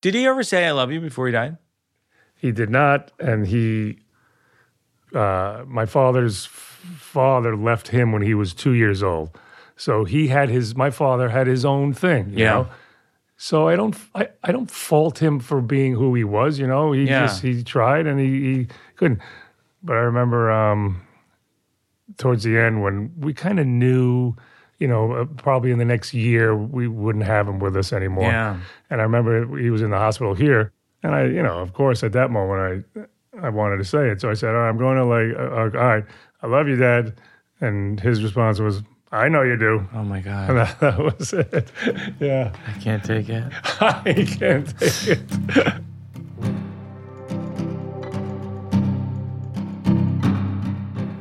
Did he ever say "I love you" before he died? He did not, and he, uh, my father's father left him when he was two years old. So he had his, my father had his own thing, you Yeah. know. So I don't, I, I don't fault him for being who he was, you know. He Yeah. just he tried and he, he couldn't. But I remember um, towards the end when we kind of knew, you know, uh, probably in the next year we wouldn't have him with us anymore. Yeah. And I remember he was in the hospital here, and I, you know, of course, at that moment, I, I wanted to say it, so I said, "All right, I'm going to like, uh, uh, all right, I love you, Dad," and his response was, "I know you do," Oh my and god, that, that was it. Yeah, I can't take it. I can't take it.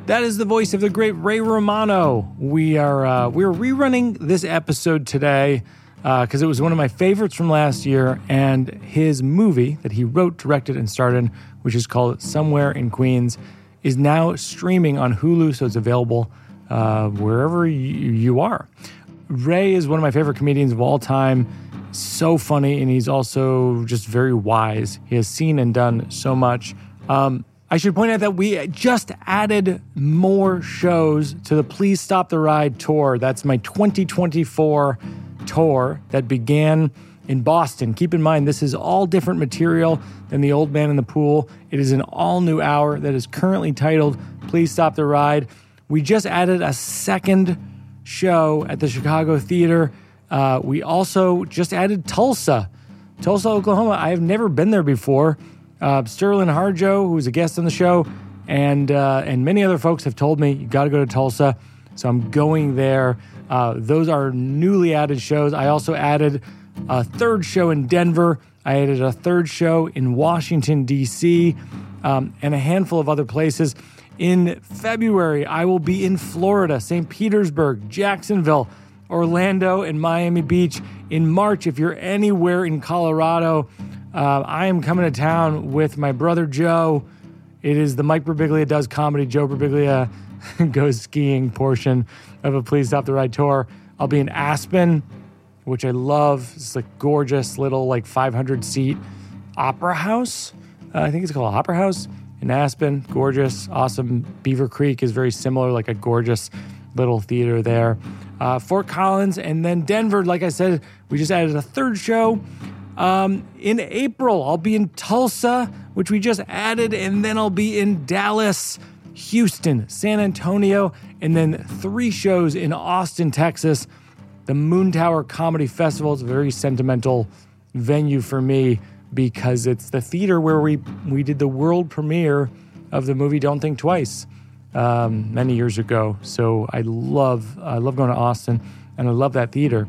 That is the voice of the great Ray Romano. We are uh, we're rerunning this episode today because it was one of my favorites from last year, and his movie that he wrote, directed, and starred in, which is called Somewhere in Queens, is now streaming on Hulu, so it's available uh, wherever y- you are. Ray is one of my favorite comedians of all time. So funny, and he's also just very wise. He has seen and done so much. Um, I should point out that we just added more shows to the Please Stop the Ride tour. That's my 2024 tour that began in Boston. Keep in mind, this is all different material than The Old Man in the Pool. It is an all new hour that is currently titled Please Stop the Ride. We just added a second show at the Chicago Theater. Uh, we also just added Tulsa, Tulsa, Oklahoma. I have never been there before. Uh, Sterlin Harjo, who's a guest on the show, and uh, and many other folks have told me you got to go to Tulsa. So I'm going there. Uh, those are newly added shows. I also added a third show in Denver. I added a third show in Washington D.C. Um, and a handful of other places. In February, I will be in Florida, St. Petersburg, Jacksonville, Orlando, and Miami Beach. In March, if you're anywhere in Colorado, uh, I am coming to town with my brother Joe. It is the Mike Birbiglia does comedy. Joe Birbiglia goes skiing portion of a Please Stop the Ride tour. I'll be in Aspen, which I love. It's a gorgeous little like 500 seat opera house. Uh, I think it's called Opera House in Aspen. Gorgeous, awesome. Beaver Creek is very similar, like a gorgeous little theater there. Uh, Fort Collins and then Denver. Like I said, we just added a third show. Um, in April, I'll be in Tulsa, which we just added, and then I'll be in Dallas, Houston, San Antonio, and then three shows in Austin, Texas. The Moontower Comedy Festival is a very sentimental venue for me because it's the theater where we we did the world premiere of the movie Don't Think Twice um, many years ago. So I love I love going to Austin, and I love that theater.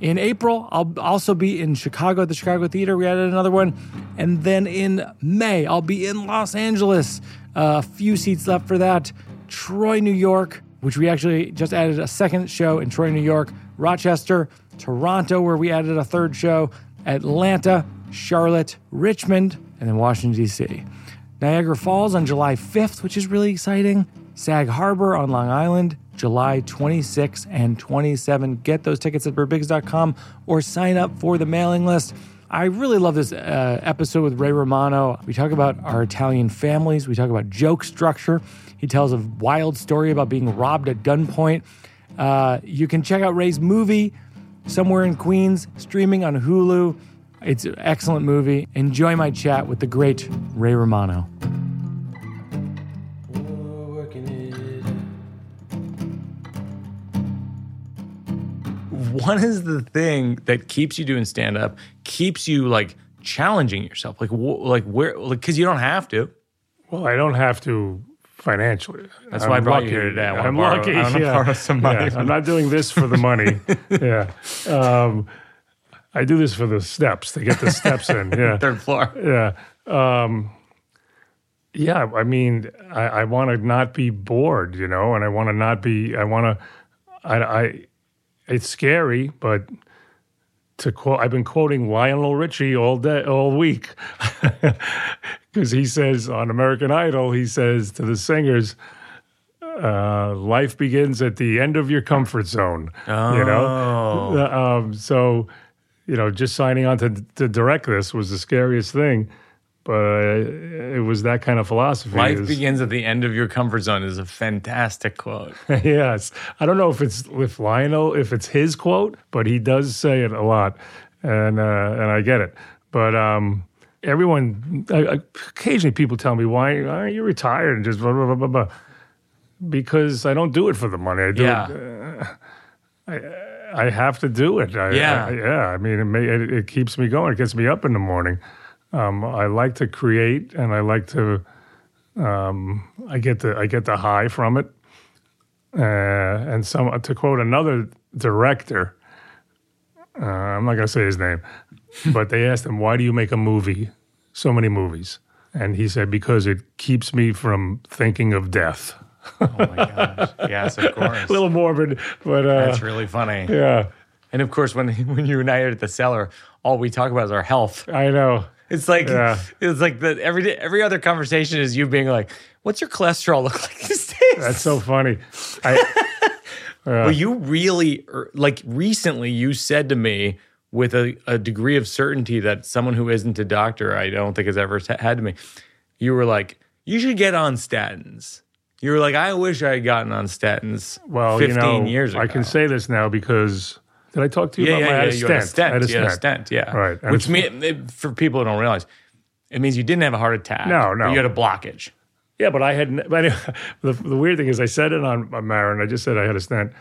In April, I'll also be in Chicago at the Chicago Theater. We added another one. And then in May, I'll be in Los Angeles. Uh, a few seats left for that. Troy, New York, which we actually just added a second show in Troy, New York. Rochester, Toronto, where we added a third show. Atlanta, Charlotte, Richmond, and then Washington, D.C. Niagara Falls on July 5th, which is really exciting. Sag Harbor on Long Island, July 26 and 27. Get those tickets at birbigs.com or sign up for the mailing list. I really love this uh, episode with Ray Romano. We talk about our Italian families, we talk about joke structure. He tells a wild story about being robbed at gunpoint. Uh, you can check out Ray's movie, Somewhere in Queens, streaming on Hulu. It's an excellent movie. Enjoy my chat with the great Ray Romano. What is the thing that keeps you doing stand up? Keeps you like challenging yourself, like wh- like where, like because you don't have to. Well, I don't have to financially. That's I'm why I brought you lucky. here today. I borrow- lucky. I wanna yeah. borrow some money Yeah, I'm not doing this for the money. yeah. Um, I do this for the steps to get the steps in. Yeah. Third floor. Yeah. Um, yeah. I mean, I, I want to not be bored, you know, and I want to not be, I want to, I, I, it's scary, but to quote, I've been quoting Lionel Richie all day, all week, because he says on American Idol, he says to the singers, uh, life begins at the end of your comfort zone. You know, Oh. Uh, um, so you know, just signing on to to direct this was the scariest thing. But uh, it was that kind of philosophy. Life begins at the end of your comfort zone is a fantastic quote. yes, I don't know if it's if Lionel if it's his quote, but he does say it a lot, and uh, and I get it. But um, everyone, I, occasionally people tell me why aren't you retired and just blah blah blah blah blah. Because I don't do it for the money. I do Yeah. it. Uh, I I have to do it. I, Yeah. I- yeah. I mean, it, may, it, it keeps me going. It gets me up in the morning. Um, I like to create, and I like to. Um, I get the I get the high from it. Uh, and some to quote another director, uh, I'm not going to say his name, but they asked him, "Why do you make a movie, so many movies?" And he said, "Because it keeps me from thinking of death." Oh my gosh. Yes, of course. A little morbid, but uh, That's really funny. yeah, And of course, when when you and I are at the cellar, all we talk about is our health. I know. It's like Yeah. it's like the every day, every other conversation is you being like, "What's your cholesterol look like these days?" That's so funny. I, Well, you really er, like recently you said to me with a, a degree of certainty that someone who isn't a doctor, I don't think has ever had to me. You were like, "You should get on statins." You were like, "I wish I had gotten on statins." well, 15 you know, years ago. I can say this now because did I talk to you Yeah, about yeah, my I yeah. had a had a stent? stent. I had a You had a stent. stent. Yeah. Right, and Which mean for people who don't realize, it means you didn't have a heart attack. No, no. You had a blockage. Yeah, but I had. But anyway, the, the weird thing is, I said it on, on Maron. I just said I had a stent,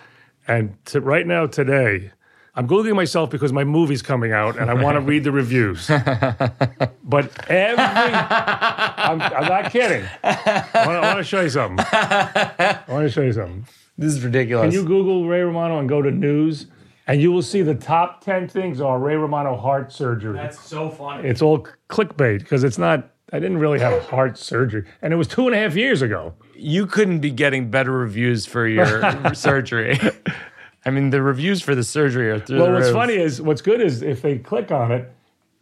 and to, right now today, I'm googling myself because my movie's coming out and I want to read the reviews. but every, I'm, I'm not kidding. I want to show you something. I want to show you something. This is ridiculous. Can you Google Ray Romano and go to news, and you will see the top ten things are Ray Romano heart surgery. That's so funny. it's all clickbait because it's not. I didn't really have heart surgery, and it was two and a half years ago. you couldn't be getting better reviews for your surgery. I mean, the reviews for the surgery are through Well, the what's funny is what's good is if they click on it,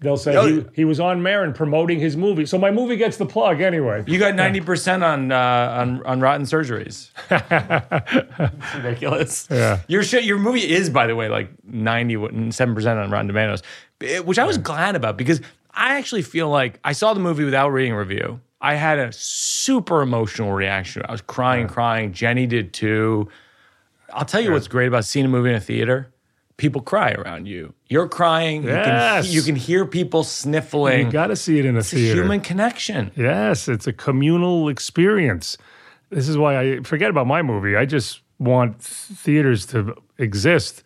they'll say Oh, he, he was on Maron promoting his movie. So my movie gets the plug anyway. You got ninety percent on uh, on on rotten surgeries. it's ridiculous. Yeah. Your shit, your movie is, by the way, like ninety seven percent on Rotten Tomatoes, which I was glad about because I actually feel like I saw the movie without reading a review. I had a super emotional reaction. I was crying, crying. Jenny did too. I'll tell you what's great about seeing a movie in a theater. People cry around you. You're crying. Yes. You, can, you can hear people sniffling. You got to see it in a theater. A Human connection. Yes, it's a communal experience. This is why I forget about my movie. I just want theaters to exist,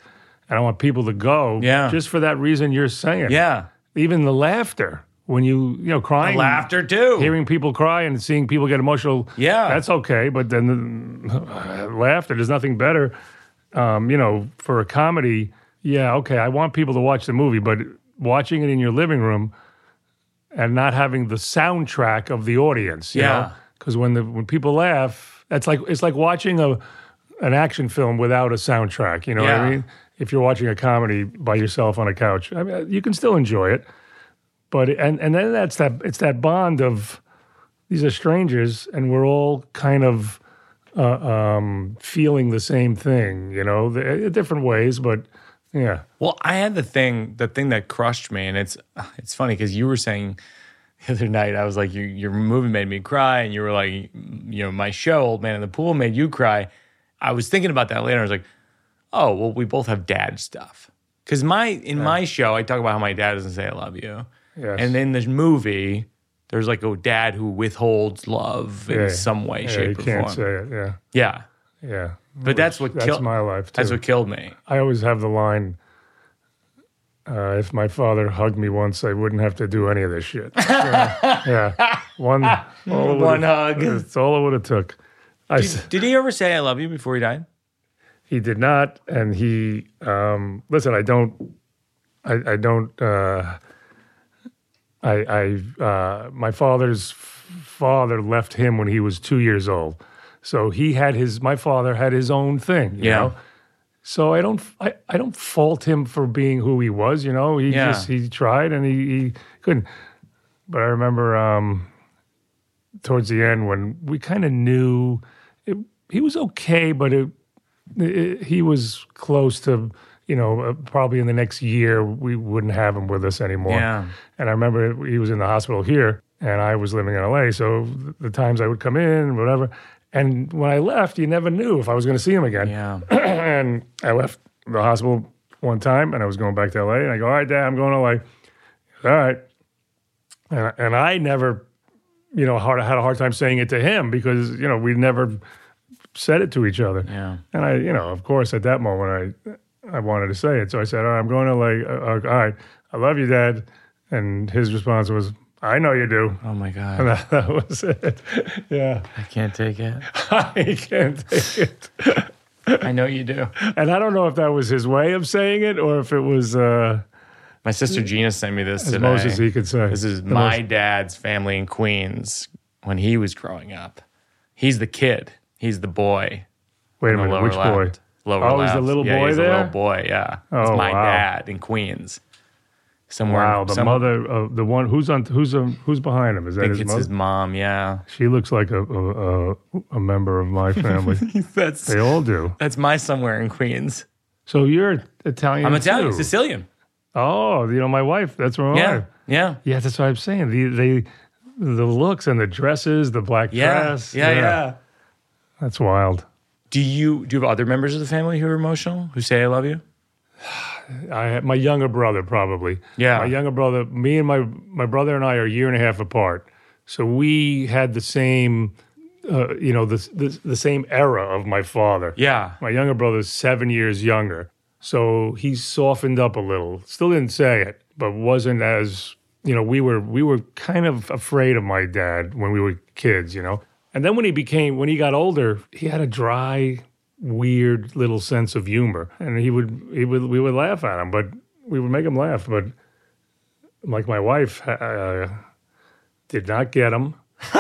and I want people to go. Yeah. just for that reason you're saying. Yeah. even the laughter when you you know crying, Laughter too. hearing people cry and seeing people get emotional. Yeah. that's okay. But then the, laughter, there's nothing better. Um, you know, for a comedy, yeah, okay. I want people to watch the movie, but watching it in your living room and not having the soundtrack of the audience. You Yeah. because when the when people laugh, that's like it's like watching a an action film without a soundtrack. You know what I mean? If you're watching a comedy by yourself on a couch, I mean, you can still enjoy it. But and and then that's that it's that bond of these are strangers and we're all kind of uh, um, feeling the same thing, you know, the, different ways, but yeah. Well, I had the thing, the thing that crushed me, and it's it's funny because you were saying the other night, I was like, your your movie made me cry, and you were like, you know, my show, Old Man in the Pool, made you cry. I was thinking about that later. I was like, oh, well, we both have dad stuff. Because my in my show, I talk about how my dad doesn't say I love you, Yes. and in this movie, there's like a dad who withholds love in Yeah. some way, yeah, shape, you or can't form. say it. Yeah. Yeah, Yeah. but that's what That's killed. my life, too. That's what killed me. I always have the line uh, if my father hugged me once, I wouldn't have to do any of this shit. So, yeah. One, One hug. That's all it would have took. I, s- Did he ever say I love you before he died? he did not. And he, um, listen, I don't, I, I don't, uh, I, I, uh, my father's father left him when he was two years old. So he had his, my father had his own thing, you Yeah. know? So I don't, I, I don't fault him for being who he was, you know? He Yeah. just, he tried and he, he couldn't. But I remember, um, towards the end when we kind of knew it, he was okay, but it, it, he was close to, you know, uh, probably in the next year we wouldn't have him with us anymore. Yeah. And I remember he was in the hospital here, and I was living in LA. So the times I would come in, whatever. And when I left, you never knew if I was going to see him again. Yeah. and I left the hospital one time, and I was going back to LA. And I go, "All right, Dad, I'm going to LA." All right. And and I never, you know, hard, had a hard time saying it to him because you know we never said it to each other. Yeah. And I, you know, of course, at that moment, I I wanted to say it, so I said, "All right, I'm going to like, Uh, uh, all right, I love you, Dad." And his response was, "I know you do." Oh my And God. that, that was it. Yeah, I can't take it. I can't take it. I know you do. And I don't know if that was his way of saying it or if it was uh, My sister Gina sent me this as today. most as he could say. This is The my most- dad's family in Queens when he was growing up. He's the kid. He's the boy. Wait a minute, which boy? Left. Lower Oh, he's the little yeah, boy he's there? The little boy, yeah. Oh, it's my wow. dad in Queens. Somewhere. Wow, the mother, of the one who's on, who's um, who's behind him? Is I that think his it's mother? his mom. Yeah, She looks like a a, a a member of my family. that's they all do. that's my somewhere in Queens. So you're Italian. I'm Italian, too. Sicilian. Oh, you know my wife. That's my Yeah, wife. yeah, Yeah, that's what I'm saying. The they, the looks and the dresses, the black yeah, dress. yeah, yeah. That's wild. Do you do you have other members of the family who are emotional who say I love you? I my younger brother probably. Yeah. my younger brother. Me and my my brother and I are a year and a half apart, so we had the same, uh, you know, the, the the same era of my father. Yeah, My younger brother's seven years younger, so he softened up a little. Still didn't say it, but wasn't as you know. We were we were kind of afraid of my dad when we were kids, you know. And then when he became when he got older, he had a dry, weird little sense of humor, and he would he would we would laugh at him, but we would make him laugh. But like my wife uh, did not get him.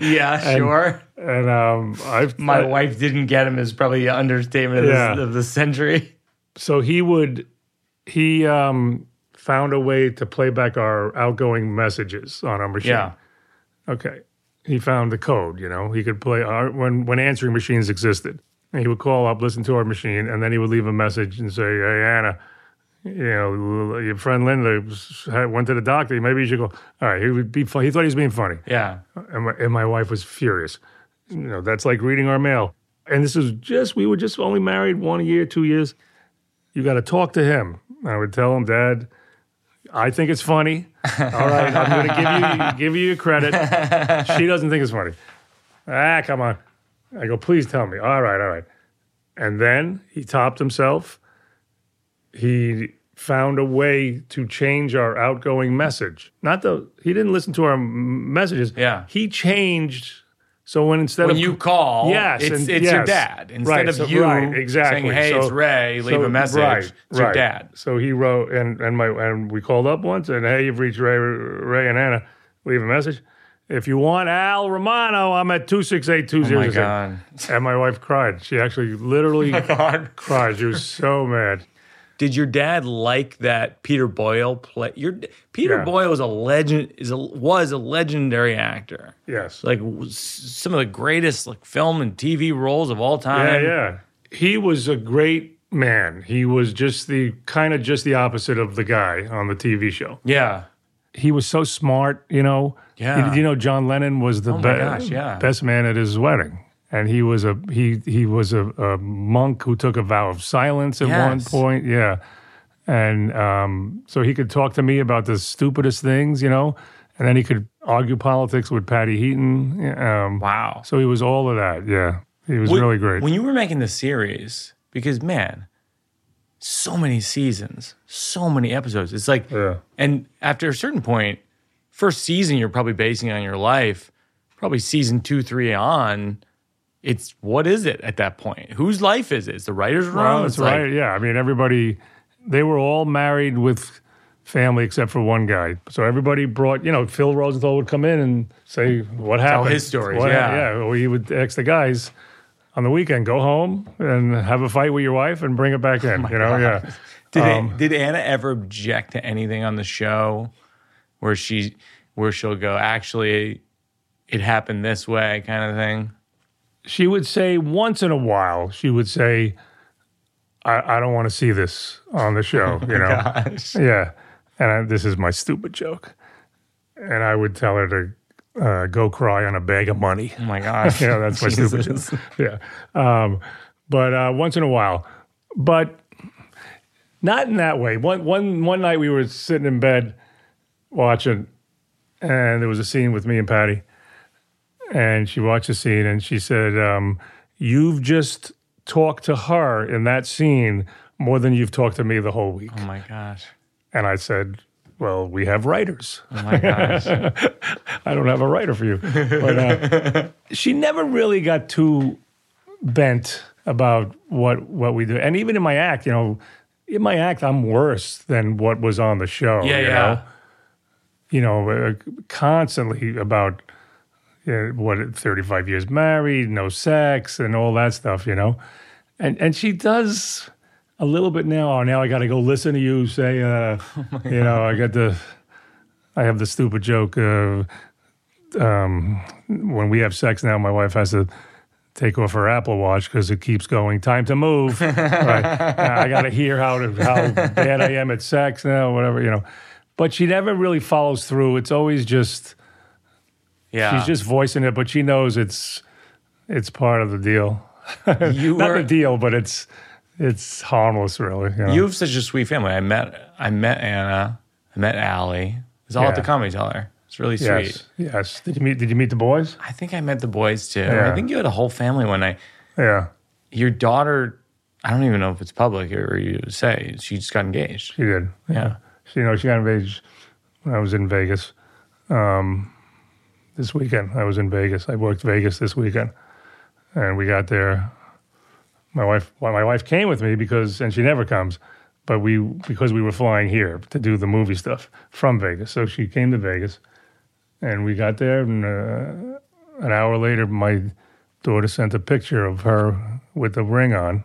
yeah, sure. And um, I, My I, wife didn't get him is probably an understatement of, Yeah. this, of the century. so he would he um found a way to play back our outgoing messages on our machine. Yeah, Okay. He found the code, you know. He could play our, when when answering machines existed. And he would call up, listen to our machine, and then he would leave a message and say, "Hey Anna, you know, your friend Linda went to the doctor. Maybe you should go." All right. He would be. Fun. He thought he was being funny, yeah. and my, and my wife was furious. You know, that's like reading our mail. And this was just we were just only married one year, two years. You got to talk to him. I would tell him, Dad, I think it's funny. All right, I'm going to give you give you credit. She doesn't think it's funny. Ah, come on. I go, please tell me. All right, all right. And then he topped himself. He found a way to change our outgoing message. Not the he didn't listen to our messages. Yeah. He changed. So when instead When of you call, Yes, it's, and- it's your dad. Instead Right, of so- you right, exactly. saying, hey, So- it's Ray, leave so- a message, right, it's your dad. So he wrote, and and my and we called up once, and hey, you've reached Ray, Ray and Anna. Leave a message. If you want Al Romano, I'm at two six eight two Oh zero my. God. And my wife cried. She actually literally oh God. cried. She was so mad. Did your dad like that Peter Boyle play? Your Peter Yeah. Boyle is a legend. Is a was a legendary actor. Yes. Like some of the greatest like film and TV roles of all time. Yeah, yeah. He was a great man. He was just the kind of just the opposite of the guy on the TV show. Yeah. He was so smart, you know. Yeah. You, you know, John Lennon was the Oh be- gosh, yeah. best man at his wedding. And he was a he he was a, a monk who took a vow of silence at one point. Yeah. And um, so he could talk to me about the stupidest things, you know, and then he could argue politics with Patty Heaton. Um, Wow. So he was all of that. Yeah. He was When- really great. When you were making the series, because man, so many seasons, so many episodes. It's like, Yeah. and after a certain point, first season you're probably basing on your life. Probably season two, three on. It's what is it at that point? Whose life is it? It's the writers' room. Well, It's that's like- right. yeah, I mean, everybody, they were all married with family except for one guy. So everybody brought, you know, Phil Rosenthal would come in and say what happened. his stories, What- yeah. yeah. Well, he would ask the guys on the weekend, go home and have a fight with your wife and bring it back in. you know, yeah. Did Um, it, did Anna ever object to anything on the show, where she where she'll go, actually, it happened this way, kind of thing? She would say once in a while, she would say, I, I don't want to see this on the show. You know, Gosh. yeah. And I, this is my stupid joke. And I would tell her to uh, go cry on a bag of money. Oh my gosh. Yeah, that's my stupid joke. Yeah. Um, but uh, once in a while. But not in that way. One, one, one night we were sitting in bed watching, and there was a scene with me and Patty. And she watched the scene and she said, um, You've just talked to her in that scene more than you've talked to me the whole week. Oh my gosh. And I said, Well, we have writers. Oh my gosh. I don't have a writer for you. But uh, she never really got too bent about what what we do. And even in my act, you know, in my act, I'm worse than what was on the show. Yeah, you yeah. Know? You know, uh, constantly about uh, what 35 years married, no sex, and all that stuff. You know, and and she does a little bit now. Oh, now I got to go listen to you say, uh, you know, I got the, I have the stupid joke. of um, when we have sex now, my wife has to take off her Apple Watch because it keeps going. Time to move. right. I got to hear how to, how bad I am at sex now, whatever you know. But she never really follows through. It's always just Yeah. she's just voicing it, but she knows it's it's part of the deal. you Not were the deal, but it's it's harmless, really. You, know? you have such a sweet family. I met I met Anna. I met Allie. It's all at the Comedy Cellar. It's really sweet. yes, yes. Did you meet? Did you meet the boys? I think I met the boys too. Yeah. I think you had a whole family one night. Yeah, Your daughter, I don't even know if it's public or you say she just got engaged. she did. Yeah. She, you know, she got engaged when I was in Vegas. Um, this weekend, I was in Vegas. I worked Vegas this weekend, and we got there. My wife, well, my wife came with me because, and she never comes, but we because we were flying here to do the movie stuff from Vegas. So she came to Vegas, and we got there, and uh, an hour later, my daughter sent a picture of her with the ring on.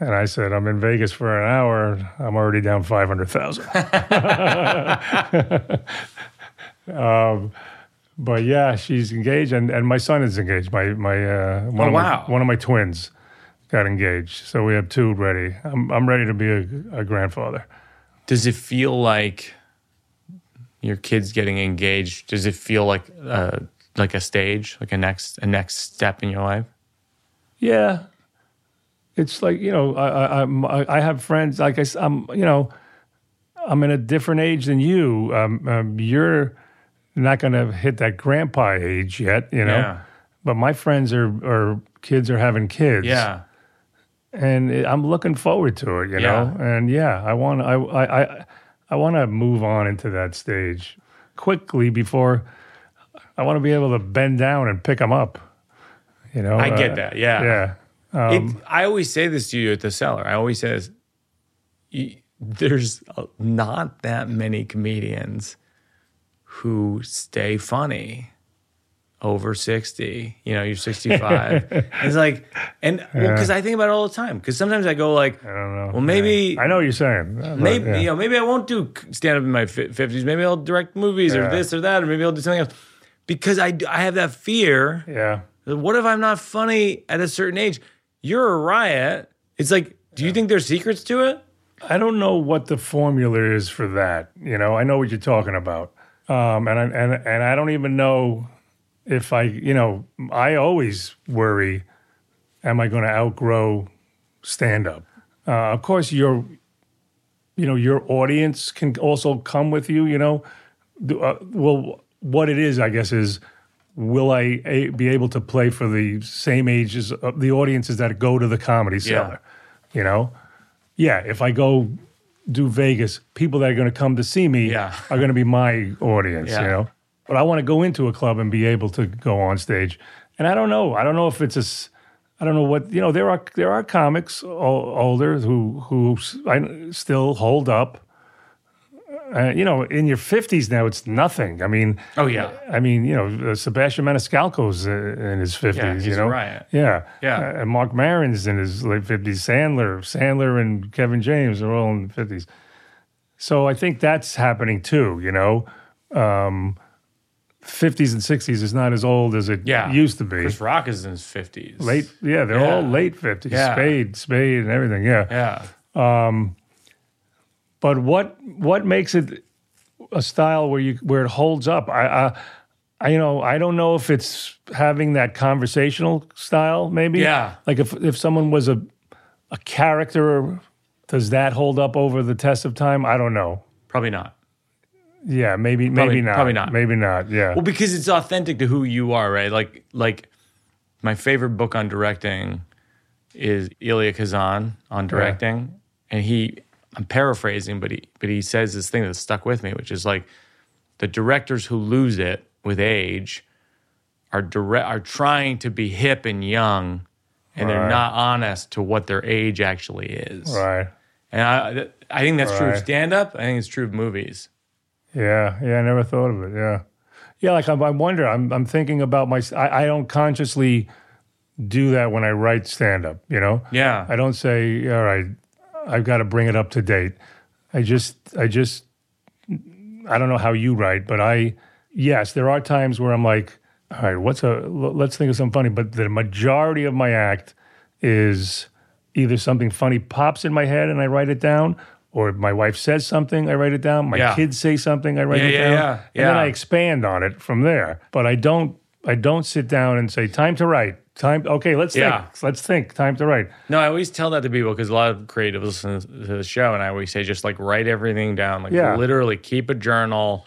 And I said, I'm in Vegas for an hour. I'm already down 500,000. um, but yeah, she's engaged, and, and my son is engaged. My my uh, one Oh, of wow. my, one of my twins got engaged, so we have two ready. I'm I'm ready to be a, a grandfather. Does it feel like your kids getting engaged? Does it feel like uh, like a stage, like a next a next step in your life? Yeah, it's like you know, I I, I have friends like I, am you know, I'm in a different age than you. Um, um, you're not going to hit that grandpa age yet, you know. Yeah. But my friends are are kids are having kids. Yeah. and it, I'm looking forward to it, you know. And yeah, I want I I I, I want to move on into that stage quickly before I want to be able to bend down and pick them up. You know, I get Uh, that. Yeah. Yeah. it, I always say this to you at the cellar. I always say this. There's not that many comedians who stay funny over 60. You know, you're 65. it's like, and because I think about it all the time. Because sometimes I go like, I don't know. well, maybe. I know what you're saying. but, Maybe yeah. you know, maybe I won't do stand up in my fifties. Maybe I'll direct movies or this or that, or maybe I'll do something else. Because I, I have that fear yeah. what if I'm not funny at a certain age? You're a riot. It's like, do you think there's secrets to it? I don't know what the formula is for that. You know, I know what you're talking about, um, and I, and and I don't even know if I. You know, I always worry: Am I going to outgrow stand up? Uh, of course, your, you know, your audience can also come with you. You know, uh, well, what it is, I guess, is will I a, be able to play for the same ages of the audiences that go to the comedy cellar? You know, yeah. If I go do Vegas, people that are going to come to see me Yeah. are going to be my audience. Yeah. You know, but I want to go into a club and be able to go on stage. And I don't know. I don't know if it's a. I don't know what you know. There are there are comics o- older who who I, still hold up. Uh, you know, in your fifties now, it's nothing. I mean, Oh, yeah. I mean, you know, uh, Sebastian Maniscalco's uh, in his fifties. Yeah, he's you know, riot. Yeah, Yeah. Uh, and Marc Maron's in his late fifties. Sandler, Sandler, and Kevin James are all in the fifties. So I think that's happening too. You know, um, 50s and 60s is not as old as it Yeah. used to be. Chris Rock is in his fifties. Late, yeah, they're Yeah. all late 50s. Yeah. Spade, Spade, and everything. Yeah. Yeah. But what what makes it a style where you where it holds up? I, I, I you know I don't know if it's having that conversational style. Maybe. Yeah. Like if if someone was a a character, does that hold up over the test of time? I don't know. Probably not. Yeah, maybe Probably- maybe not. probably not. Maybe not. Yeah. Well, because it's authentic to who you are, right? Like, like my favorite book on directing is Elia Kazan on directing, and he, I'm paraphrasing, but he, but he says this thing that stuck with me, which is like the directors who lose it with age are direct are trying to be hip and young, and they're not honest to what their age actually is. right. And I, I think that's true of stand up. I think it's true of movies. Yeah, yeah, I never thought of it. Yeah, yeah. Like I, I wonder. I'm, I'm thinking about my. I, I don't consciously do that when I write stand up. You know. Yeah. I don't say, all right, I've got to bring it up to date. I just, I just, I don't know how you write, but I, yes, there are times where I'm like, all right, what's a, let's think of something funny. But the majority of my act is either something funny pops in my head and I write it down, or my wife says something, I write it down. My Yeah. kids say something, I write Yeah, it yeah, down, yeah, and then. I expand on it from there. But I don't, I don't sit down and say, time to write. Time. Okay, let's Yeah. think. Let's think. Time to write. No, I always tell that to people because a lot of creatives listen to the show, and I always say just like write everything down, like Yeah. literally keep a journal,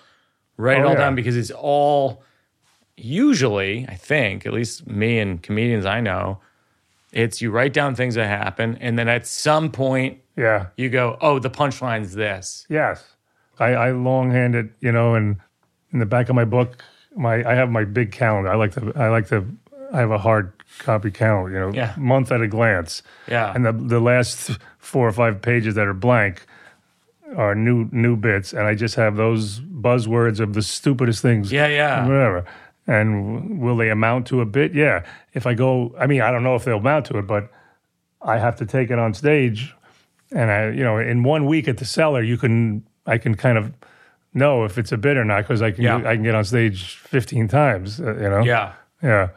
write it Oh, all yeah. down because it's all usually, I think, at least me and comedians I know, it's you write down things that happen, and then at some point Yeah. you go, oh, the punchline's this. Yes, I, I longhand it, you know, and in the back of my book, my I have my big calendar. I like to I like to I have a hard copy calendar, you know, Yeah. month at a glance. Yeah. And the the last four or five pages that are blank are new new bits, and I just have those buzzwords of the stupidest things. Yeah, yeah. Whatever. And w- will they amount to a bit? Yeah. If I go, I mean, I don't know if they'll amount to it, but I have to take it on stage and I, you know, in one week at the cellar, you can, I can kind of know if it's a bit or not because I can, Yeah. I can get on stage fifteen times, uh, you know. Yeah. Yeah.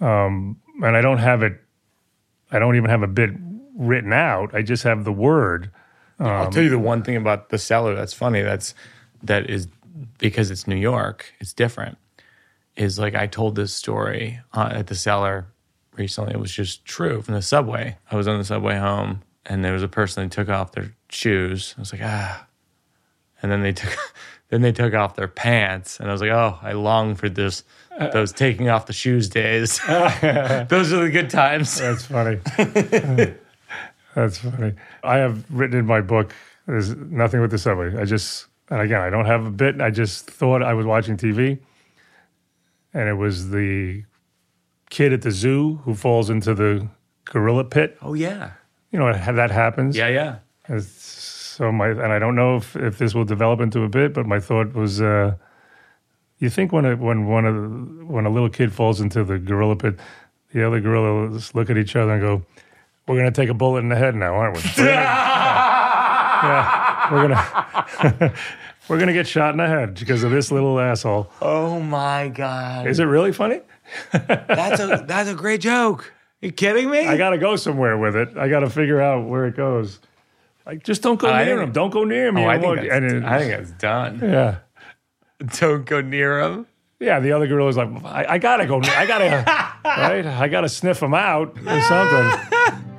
Um, and I don't have it. I don't even have a bit written out. I just have the word. I'll tell you the one thing about the cellar that's funny. That's that is because it's New York. It's different. Is like I told this story uh, at the cellar recently. It was just true from the subway. I was on the subway home, and there was a person that took off their shoes. I was like, ah, and then they took, then they took off their pants, and I was like, oh, I long for this. Those taking off the shoes days. Those are the good times. That's funny. That's funny. I have written in my book. There's nothing with the subway. I just, and again, I don't have a bit. I just thought I was watching TV, and it was the kid at the zoo who falls into the gorilla pit. Oh yeah, You know, that happens. yeah, yeah. It's- So my and I don't know if, if this will develop into a bit, but my thought was, uh, you think when a, when one of the, when a little kid falls into the gorilla pit, the other gorillas look at each other and go, "We're gonna take a bullet in the head now, aren't we? We're gonna, yeah, we're gonna we're gonna get shot in the head because of this little asshole." Oh my god. Is it really funny? That's a that's a great joke. you kidding me? I got to go somewhere with it. I got to figure out where it goes. Like, just don't go I near think- him. Don't go near him. oh, I think, and it- I think that's done. yeah. Don't go near him. Yeah, the other gorilla's like, I, I gotta go. I gotta, right? I gotta sniff him out or something.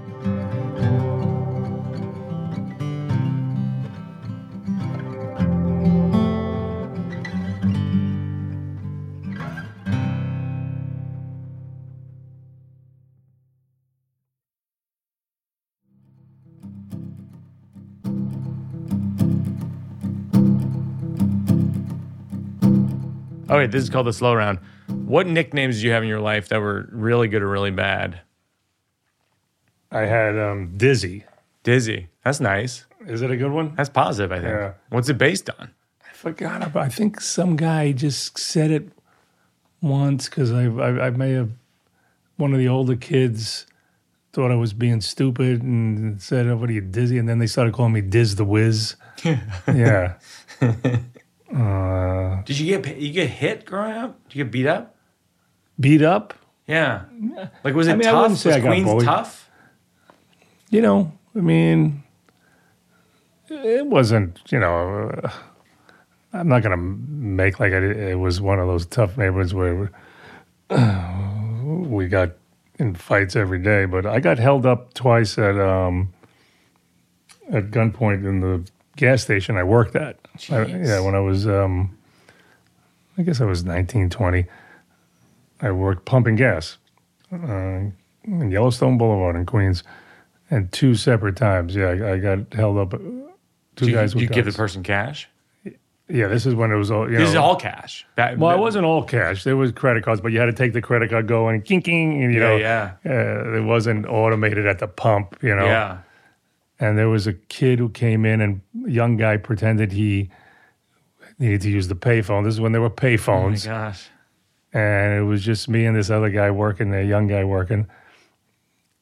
Wait, this is called the slow round. What nicknames did you have in your life that were really good or really bad? I had um, dizzy. Dizzy. That's nice. Is it a good one? That's positive, I think. Yeah. What's it based on? I forgot about. I think some guy just said it once because I, I I may have one of the older kids thought I was being stupid and said, "Oh, what are you dizzy?" And then they started calling me Diz the Whiz. yeah. Uh, Did you get you get hit growing up? Did you get beat up? beat up, Yeah. Like was it I mean, I tough? wouldn't say was I got Queens bullied. tough? you know. I mean, it wasn't. You know, uh, I'm not gonna make like it, it was one of those tough neighborhoods where we got in fights every day. But I got held up twice at um, at gunpoint in the gas station I worked at. I- yeah, when I was, um, I guess I was 19, 20. I worked pumping gas uh, in Yellowstone Boulevard in Queens, and two separate times. Yeah, I, I got held up. uh, Two Did guys did with you give the person cash? Yeah, this is when it was all. You This is all cash. That, Well, it wasn't all cash. There was credit cards, but you had to take the credit card, go and king, king, and you Yeah, know, yeah. Uh, it wasn't automated at the pump. You know, Yeah. and there was a kid who came in and young guy pretended he needed to use the payphone. This is when there were Oh my payphones, gosh. and it was just me and this other guy working, a young guy working,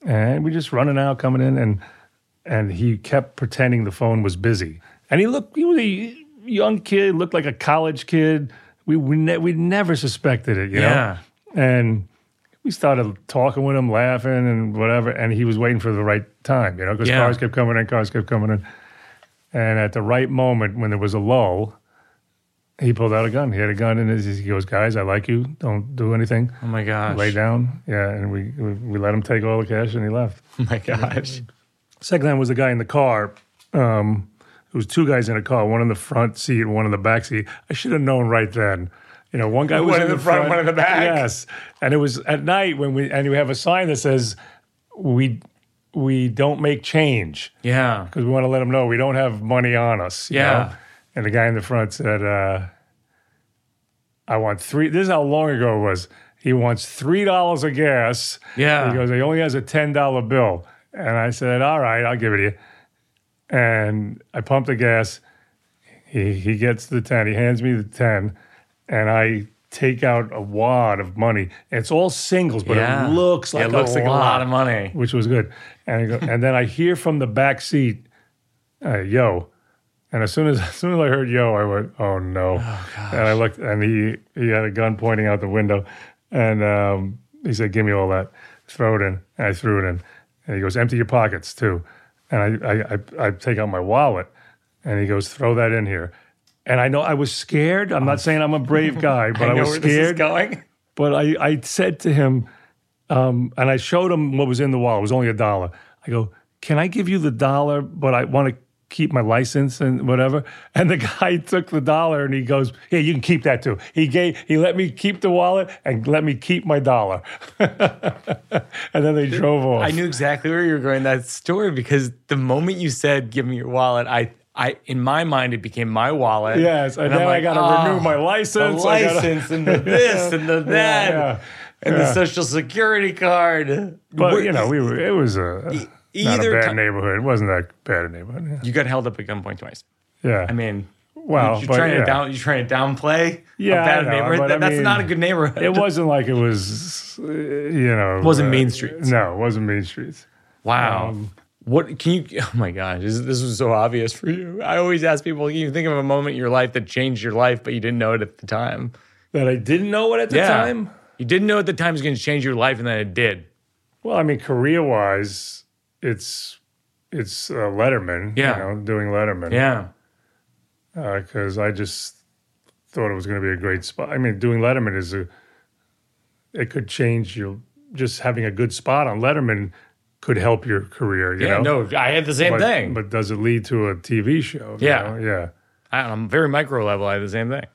and we just running out, coming in, and and he kept pretending the phone was busy, and he looked, he was a young kid, looked like a college kid. We we, ne- we never suspected it, you Yeah. know, and. We started talking with him, laughing and whatever, and he was waiting for the right time, you know, because Yeah. cars kept coming in, cars kept coming in. And at the right moment, when there was a lull, he pulled out a gun. He had a gun in his. He goes, "Guys, I like you. Don't do anything. Oh my gosh. Lay down." Yeah, and we we, we let him take all the cash, and he left. Oh my gosh. Second time was the guy in the car. Um, there was two guys in a car, one in the front seat, one in the back seat. I should have known right then. You know, one guy was One in in the front, one in the back. Yes, and it was at night when we and we have a sign that says we we don't make change Yeah. because we want to let them know we don't have money on us. you Yeah. know? And the guy in the front said, uh, I want three. This is how long ago it was. He wants $3 of gas. Yeah. He goes, he only has a $10 bill. And I said, all right, I'll give it to you. And I pumped the gas. He, he gets the 10. He hands me the 10. And I take out a wad of money. It's all singles, but Yeah. it looks like it looks a like a lot lot of money. which was good. And go, and then I hear from the back seat, uh, "Yo," and as soon as as soon as I heard "Yo," I went, "Oh no!" Oh, and I looked, and he he had a gun pointing out the window, and um, he said, "Give me all that, throw it in." And I threw it in, and he goes, "Empty your pockets too," and I I I, I take out my wallet, and he goes, "Throw that in here." And I know I was scared. I'm not saying I'm a brave guy, but I, I was where this is scared. going. But I, I said to him, um, and I showed him what was in the wallet. It was only a dollar. I go, can I give you the dollar, but I want to keep my license and whatever? And the guy took the dollar and he goes, here, you can keep that too. He gave, he let me keep the wallet and let me keep my dollar. and then they drove off. I knew exactly where you were going that story because the moment you said, "Give me your wallet," I, I, in my mind, it became my wallet. Yes, and, I'm then I got to "Oh, renew my the license. Gotta- license and the this and the that yeah. And yeah. the social security card. But you know, we were. It was a not a bad ti- neighborhood. It wasn't that bad a neighborhood. you got held up at gunpoint twice. Yeah. yeah. I mean, well, you're trying yeah. to down, you're trying to downplay Yeah, a bad know, neighborhood. That- that's mean, not a good neighborhood. It wasn't like it was, uh, you know, it wasn't Mean Streets. No, it wasn't Mean Streets. Wow. Um, what can you? Oh my gosh, this, this was so obvious for you. I always ask people, can you think of a moment in your life that changed your life, but you didn't know it at the time? That I didn't know it at the Yeah. time. You didn't know at the time it was going to change your life, and then it did. Well, I mean, career wise, it's it's uh, Letterman. Yeah. you know, doing Letterman. Yeah. because I just thought it was going to be a great spot. I mean, doing Letterman is a it could change your just having a good spot on Letterman could help your career. You Yeah. know, No, I had the same but, thing. But does it lead to a TV show? you Yeah. know? yeah. I, I'm very micro level. I had the same thing.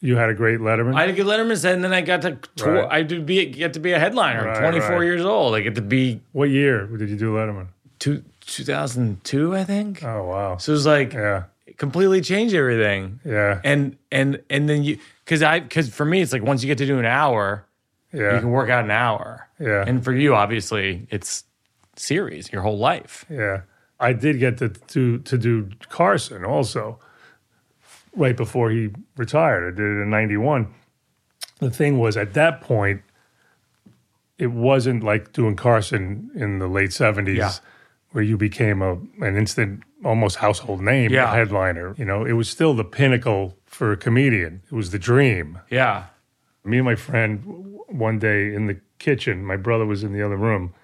You had a great Letterman. I had a good Letterman set, and then I got to tour. Right. I did be get to be a headliner. Right, 24 right. years old. I get to be what year did you do Letterman? two, 2002, I think. Oh wow. So it was like Yeah. completely changed everything. Yeah. And and and then you because I because for me it's like once you get to do an hour, Yeah. you can work out an hour. Yeah. And for you, obviously, it's series your whole life. Yeah, I did get to to to do Carson also, right before he retired. I did it in '91. The thing was, at that point, it wasn't like doing Carson in the late '70s, Yeah. where you became a an instant, almost household name Yeah. headliner. You know, it was still the pinnacle for a comedian. It was the dream. Yeah. Me and my friend, one day in the kitchen, my brother was in the other room.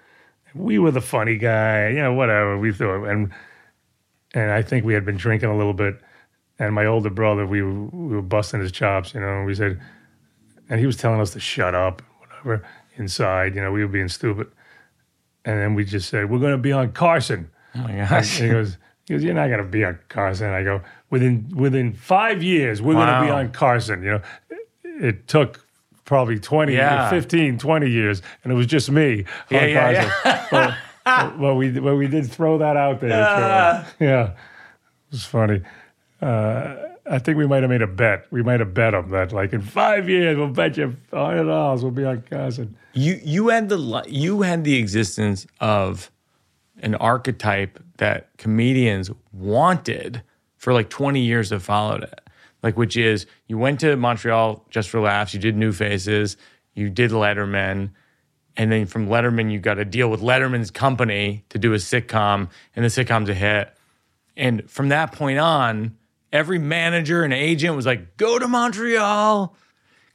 We were the funny guy, you know, whatever. We thought, and and I think we had been drinking a little bit. And my older brother, we were, we were busting his chops, you know. And we said, and he was telling us to shut up, whatever. Inside, you know, we were being stupid. And then we just said, "We're going to be on Carson." Oh my And gosh. he goes, he goes, "You're not going to be on Carson." I go, "Within within five years, we're going to be on Carson." You know, it took probably 20, Yeah. 15, 20 years, and it was just me Yeah, on yeah, Carson. but, but- but we but we did throw that out there. so, yeah, it was funny. Uh, I think we might have made a bet. We might have bet them that, like, in five years, we'll bet you hundred dollars we'll be on Carson. You you had the you had the existence of an archetype that comedians wanted for like 20 years that followed it. Like which is you went to Montreal just for laughs, you did New Faces, you did Letterman, and then from Letterman you got a deal with Letterman's company to do a sitcom, and the sitcom's a hit. And from that point on, every manager and agent was like, "Go to Montreal,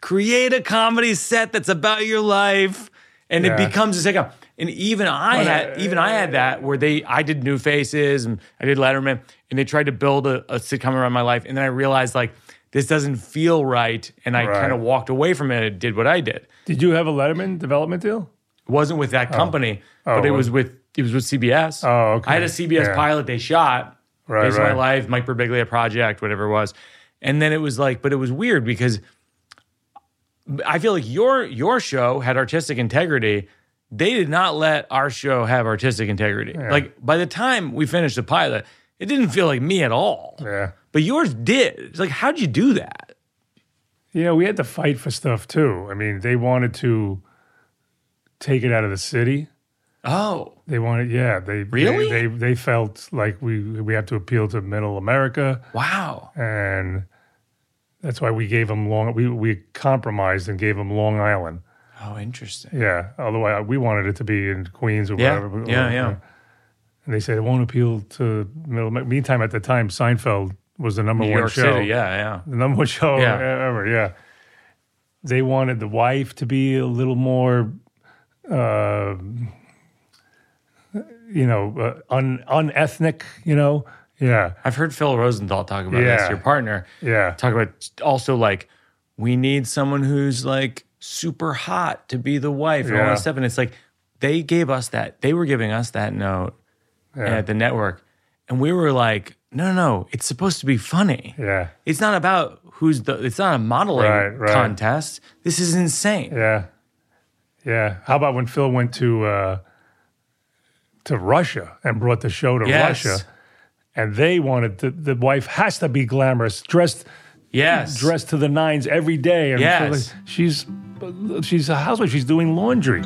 create a comedy set that's about your life and Yeah. it becomes a sitcom and even i But, had uh, even i had that where they i did new faces and i did letterman and they tried to build a, a sitcom around my life and then i realized like this doesn't feel right and i Right. kind of walked away from it and did what i did Did you have a Letterman development deal? it wasn't with that company Oh, but it was with it was with cbs Oh, okay. i had a cbs Yeah. pilot they shot Right, based on my right. life mike Birbiglia project whatever it was and then it was like but it was weird because I feel like your your show had artistic integrity. They did not let our show have artistic integrity. Like by the time we finished the pilot, it didn't feel like me at all. Yeah. But yours did. It's like, how'd you do that? You know, we had to fight for stuff too. I mean, they wanted to take it out of the city. Oh, They wanted, yeah. They Really? They, they they felt like we we have to appeal to Middle America, wow. and that's why we gave them long. We we compromised and gave them Long Island. Oh, interesting. Yeah. Although I, we wanted it to be in Queens or Yeah. whatever. Yeah, yeah. And they said it won't appeal to Middle. America. Meantime, at the time, Seinfeld was the number New one York show. City. Yeah, yeah. the number one show Yeah. ever. Yeah, they wanted the wife to be a little more, uh, you know, uh, un unethnic. You know, yeah, I've heard Phil Rosenthal talk about Yeah. this, your partner. yeah, Talk about also like, we need someone who's like super hot to be the wife and all Yeah. that stuff. And it's like, they gave us that. They were giving us that note yeah, at the network. And we were like, no, no, no, it's supposed to be funny. yeah, It's not about who's the, it's not a modeling Right, right. contest. This is insane. yeah, yeah. How about when Phil went to uh, to Russia and brought the show to Yes. Russia? And they wanted the, the wife has to be glamorous, dressed Yes. dressed to the nines every day. And Yes. Like, she's she's a housewife. She's doing laundry.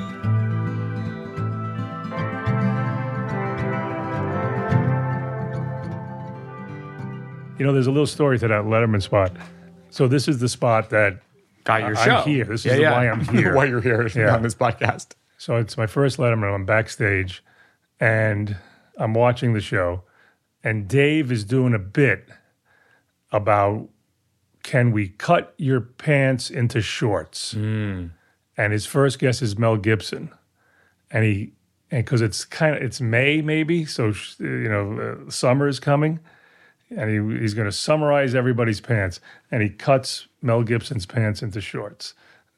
You know, there's a little story to that Letterman spot. So this is the spot that Got your I'm show. here. This is why I'm here. why you're here Yeah. on this podcast. So it's my first Letterman. I'm backstage, and I'm watching the show, and Dave is doing a bit about can we cut your pants into shorts? And his first guess is Mel Gibson, and he and because it's kind of it's May maybe, so sh- you know uh, summer is coming, and he, he's going to summarize everybody's pants, and he cuts Mel Gibson's pants into shorts,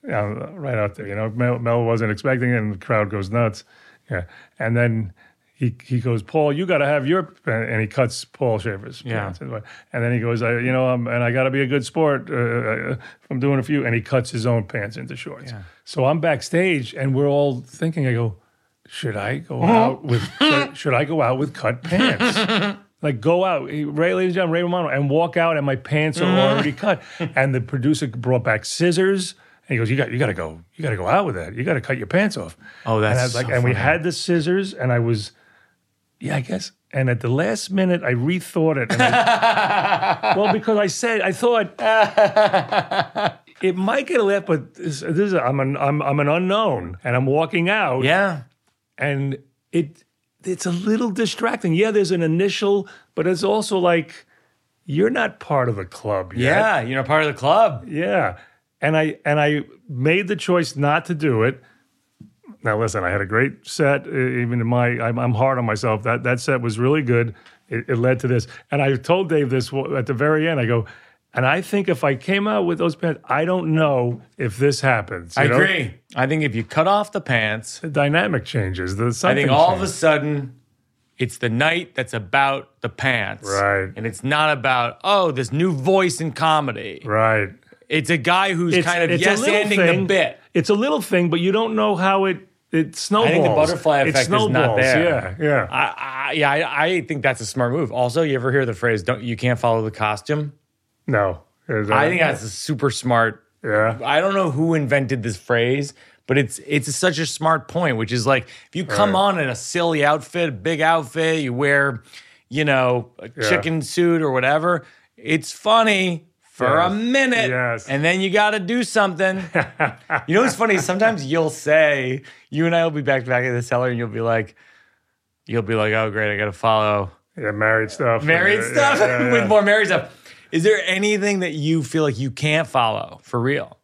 uh, right out there. You know, Mel, Mel wasn't expecting it, and the crowd goes nuts. Yeah, and then he he goes, Paul, you got to have your, pan-" and he cuts Paul Shaffer's Yeah. pants, and then he goes, I, you know, I'm, and I got to be a good sport. Uh, uh, I'm doing a few, and he cuts his own pants into shorts. So I'm backstage, and we're all thinking, I go, should I go out with should, should I go out with cut pants? like go out, Ray, ladies and gentlemen, Ray Romano, and walk out, and my pants are already cut. And the producer brought back scissors, and he goes, "You got, you got to go, you got to go out with that. You got to cut your pants off." Oh, that's and I was like, so and we had the scissors, and I was, yeah, I guess. And at the last minute, I rethought it. I, well, because I said I thought it might get a laugh, but this, this is I'm an I'm I'm an unknown, and I'm walking out Yeah. and it it's a little distracting. Yeah, there's an initial, but it's also like you're not part of the club yet. Yeah, you're not part of the club. Yeah. And I and I made the choice not to do it. Now listen, I had a great set. Even in my, I'm, I'm hard on myself. That that set was really good. It, it led to this, and I told Dave this at the very end. I go, and I think if I came out with those pants, I don't know if this happens. you I know? agree. I think if you cut off the pants, The dynamic changes. The I think all of a sudden it's the night that's about the pants. Right. And it's not about, oh, this new voice in comedy. right. It's a guy who's It's, kind of yes ending the bit. It's a little thing, but you don't know how it it snowballs. I think the butterfly effect is not there. Yeah, yeah. I, I, yeah, I, I think that's a smart move. Also, you ever hear the phrase "don't you can't follow the costume"? no, that- I think that's a super smart. yeah. I don't know who invented this phrase, but it's it's such a smart point, which is like if you come Right. on in a silly outfit, a big outfit, you wear, you know, a chicken suit or whatever, it's funny for a minute, Yes. and then you got to do something. you know what's funny? Sometimes you'll say, you and I will be back to back in the cellar, and you'll be like, you'll be like, oh great, I got to follow Yeah, married stuff. married Yeah, stuff yeah, yeah, with more married stuff. Is there anything that you feel like you can't follow for real?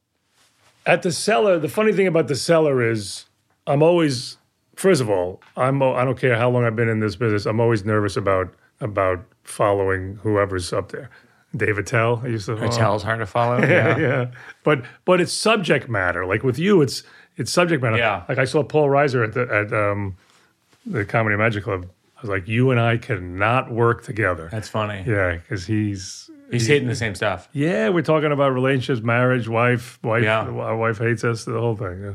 At the cellar, the funny thing about the cellar is I'm always first of all, I'm I don't care how long I've been in this business, I'm always nervous about about following whoever's up there. Dave Attell, I used to Tell's hard to follow. yeah, Yeah. But but it's subject matter. Like with you, it's it's subject matter. Yeah. Like I saw Paul Reiser at the at um, the Comedy Magic Club. I was like, you and I cannot work together. That's funny. yeah, because he's He's hating the same stuff. yeah. We're talking about relationships, marriage, wife, wife. Yeah. Our wife hates us. The whole thing. Yeah.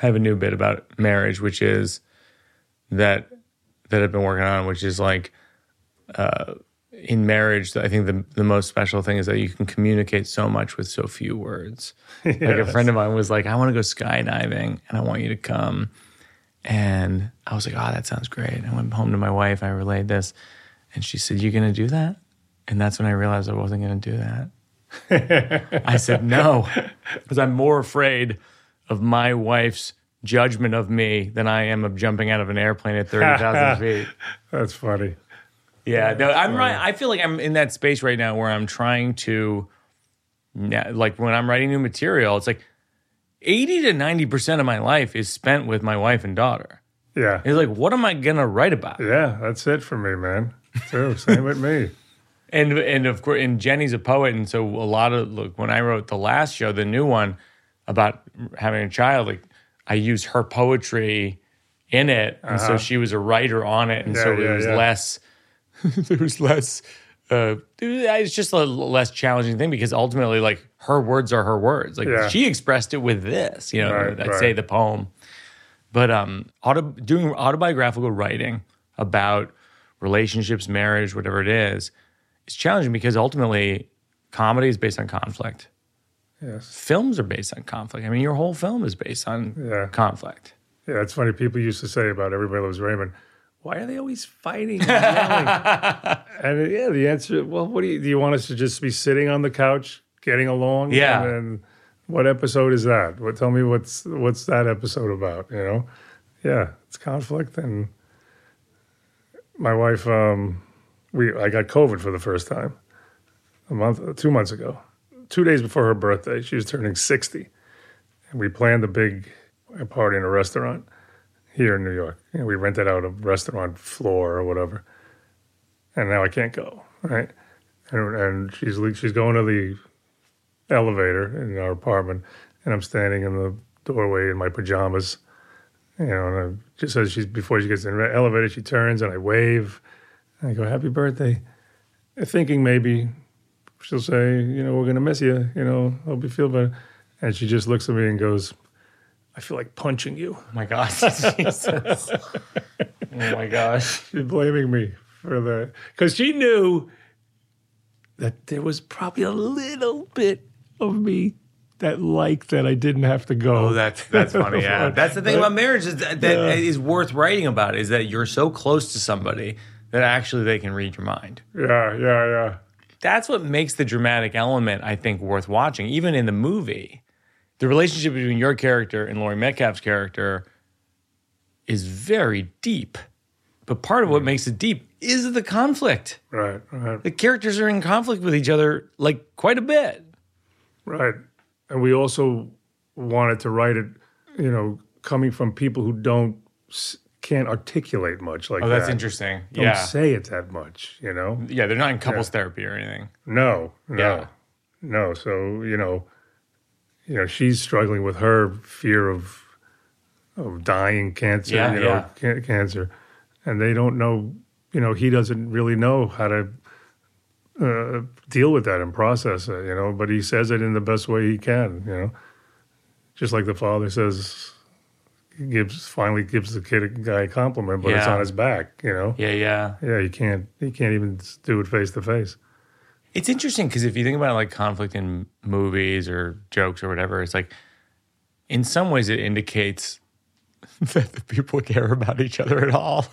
I have a new bit about marriage, which is that that I've been working on, which is like uh, in marriage. I think the the most special thing is that you can communicate so much with so few words. Like a friend of mine was like, "I want to go skydiving, and I want you to come." And I was like, "Oh, that sounds great." I went home to my wife. I relayed this, and she said, You're gonna do that?" And that's when I realized I wasn't gonna do that. I said no, because I'm more afraid of my wife's judgment of me than I am of jumping out of an airplane at 30,000 feet. That's funny. Yeah, no, I'm right. I feel like I'm in that space right now where I'm trying to, like when I'm writing new material, it's like 80 to 90% of my life is spent with my wife and daughter. Yeah. It's like, what am I going to write about? Yeah. That's it for me, man. Too. Same with me. And and of course, and Jenny's a poet, and so a lot of look when I wrote the last show, the new one about having a child, like I used her poetry in it, and so she was a writer on it, and so Uh-huh. It yeah, was yeah. less. there was less. Uh, it's just a less challenging thing because ultimately, like her words are her words. Like Yeah. she expressed it with this, you know. Right, I'd right. say the poem, but um, auto, doing autobiographical writing about relationships, marriage, whatever it is, is challenging because ultimately comedy is based on conflict. Yes. Films are based on conflict. I mean, your whole film is based on Yeah. conflict. Yeah, it's funny. People used to say about Everybody Loves Raymond, why are they always fighting and and yeah, the answer, well, what do you, do you want us to just be sitting on the couch, getting along? Yeah. And, then what episode is that? What, tell me what's, what's that episode about, you know? Yeah, it's conflict. And my wife, um, we, I got COVID for the first time a month, two months ago, two days before her birthday. She was turning 60. And we planned a big party in a restaurant here in New York. You know, we rented out a restaurant floor or whatever, and now I can't go. Right, and, and she's she's going to the elevator in our apartment, and I'm standing in the doorway in my pajamas. You know, and I, just as she's before she gets in the elevator, she turns and I wave, and I go, "Happy birthday," thinking maybe she'll say, "You know, we're gonna miss you. You know, hope you feel better." And she just looks at me and goes, "I feel like punching you." Oh my gosh, Jesus! oh my gosh! She's blaming me for that because she knew that there was probably a little bit of me that liked that I didn't have to go. Oh, that's that's funny. Yeah, that's the thing about marriage is that, that is worth writing about is that you're so close to somebody that actually they can read your mind. yeah, yeah, yeah. That's what makes the dramatic element, I think, worth watching. Even in the movie, the relationship between your character and Laurie Metcalf's character is very deep, But part of what hmm. makes it deep is the conflict. Right, right, The characters are in conflict with each other like quite a bit. right. And we also wanted to write it, you know, coming from people who don't can't articulate much like Oh, that's that. interesting. Don't yeah. say it that much, you know. Yeah, they're not in couples therapy or anything. No, no, Yeah. no. So you know, you know, she's struggling with her fear of of dying cancer. Yeah, you know, yeah. ca- cancer, and they don't know. You know, he doesn't really know how to uh, deal with that and process it. You know, but he says it in the best way he can. You know, just like the father says. he Gives finally gives the kid a guy a compliment, but it's on his back. You know, Yeah, yeah. yeah, you can't you can't even do it face to face. It's interesting because if you think about like conflict in movies or jokes or whatever, it's like in some ways it indicates that the people care about each other at all.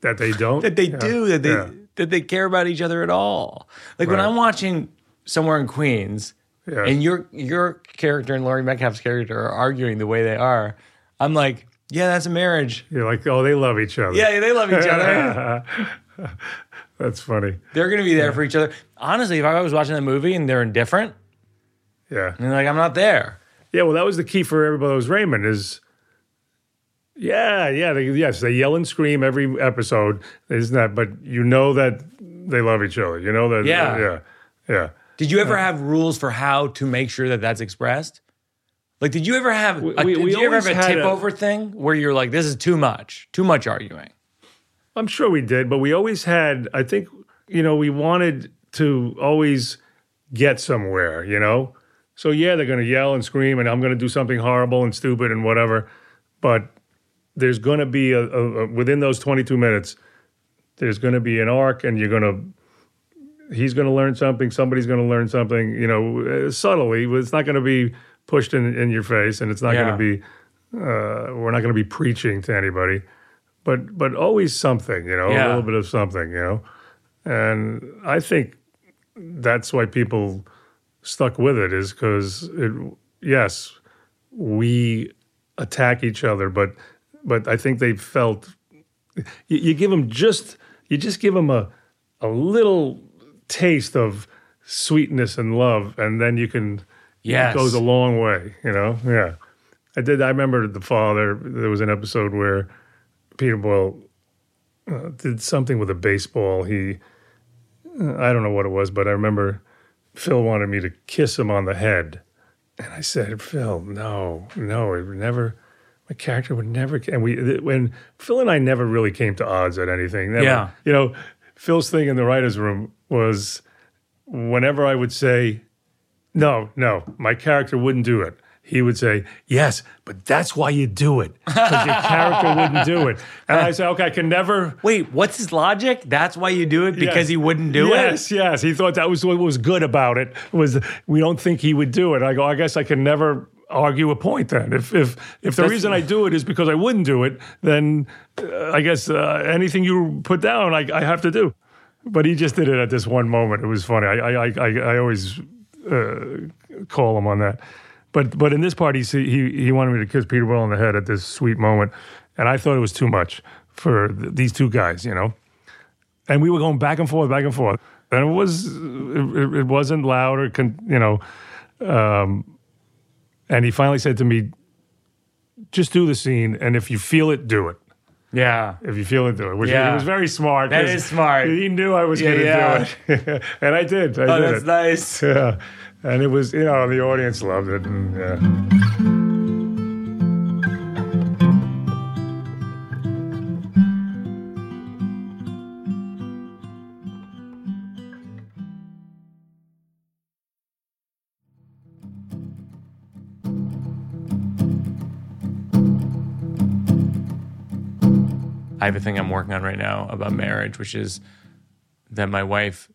That they don't. That they Yeah. do, that they Yeah. that they care about each other at all. Like when I'm watching somewhere in Queens Yeah. and your your character and Laurie Metcalf's character are arguing the way they are, I'm like, yeah, that's a marriage. You're like, oh, they love each other. Yeah, they love each other. That's funny. They're gonna be there for each other. Honestly, if I was watching the movie and they're indifferent, Yeah. and like I'm not there. Yeah. Well, that was the key for everybody that was Raymond is, yeah, yeah. They, yes, they yell and scream every episode. Isn't that? But you know that they love each other. You know that. Yeah. Yeah. Yeah. Did you ever have rules for how to make sure that that's expressed? Like, did you ever have a, we- did you ever have a tip a- over thing where you're like, this is too much, too much arguing? I'm sure we did, but we always had, I think, you know, we wanted to always get somewhere, you know? So, yeah, they're going to yell and scream, and I'm going to do something horrible and stupid and whatever. But there's going to be, a, a, a- within those 22 minutes, there's going to be an arc, and you're going to, he's going to learn something, somebody's going to learn something, you know, subtly. It's not going to be pushed in, in your face, and it's not Yeah. going to be, uh, we're not going to be preaching to anybody but but always something, you know, a little bit of something, you know. And I think that's why people stuck with it is because it. Yes, we attack each other, but but I think they felt you, you give them just you just give them a a little taste of sweetness and love, and then you can Yes. it goes a long way, you know. Yeah, I did. I remember the father. There was an episode where Peter Boyle uh, did something with a baseball. He, uh, I don't know what it was, but I remember Phil wanted me to kiss him on the head, and I said, "Phil, no, no, it would never." My character would never, and we when Phil and I never really came to odds at anything. Never. Yeah. you know, Phil's thing in the writers' room was whenever I would say, "No, no, my character wouldn't do it," he would say, "Yes, but that's why you do it because your character wouldn't do it." And I say, "Okay, I can never." Wait, what's his logic? That's why you do it because Yes. he wouldn't do yes, it. Yes, yes. He thought that was what was good about it was we don't think he would do it. I go, I guess I can never argue a point then. If if if the That's- reason I do it is because I wouldn't do it, then uh, I guess uh, anything you put down, I, I have to do. But he just did it at this one moment. It was funny. I I I, I I always uh, call him on that. But but in this part, he he he wanted me to kiss Peter Boyle on the head at this sweet moment, and I thought it was too much for th- these two guys, you know and we were going back and forth, back and forth. And it was, it, it wasn't loud or, con, you know. Um, and he finally said to me, "Just do the scene, and if you feel it, do it. Yeah. If you feel it, do it." Which Yeah. he was very smart. That is smart. He knew I was Yeah, going to yeah. do it, and I did. I Oh, did that's it. nice. Yeah, and it was, you know, the audience loved it. And, yeah. I have a thing I'm working on right now about marriage, which is that my wife,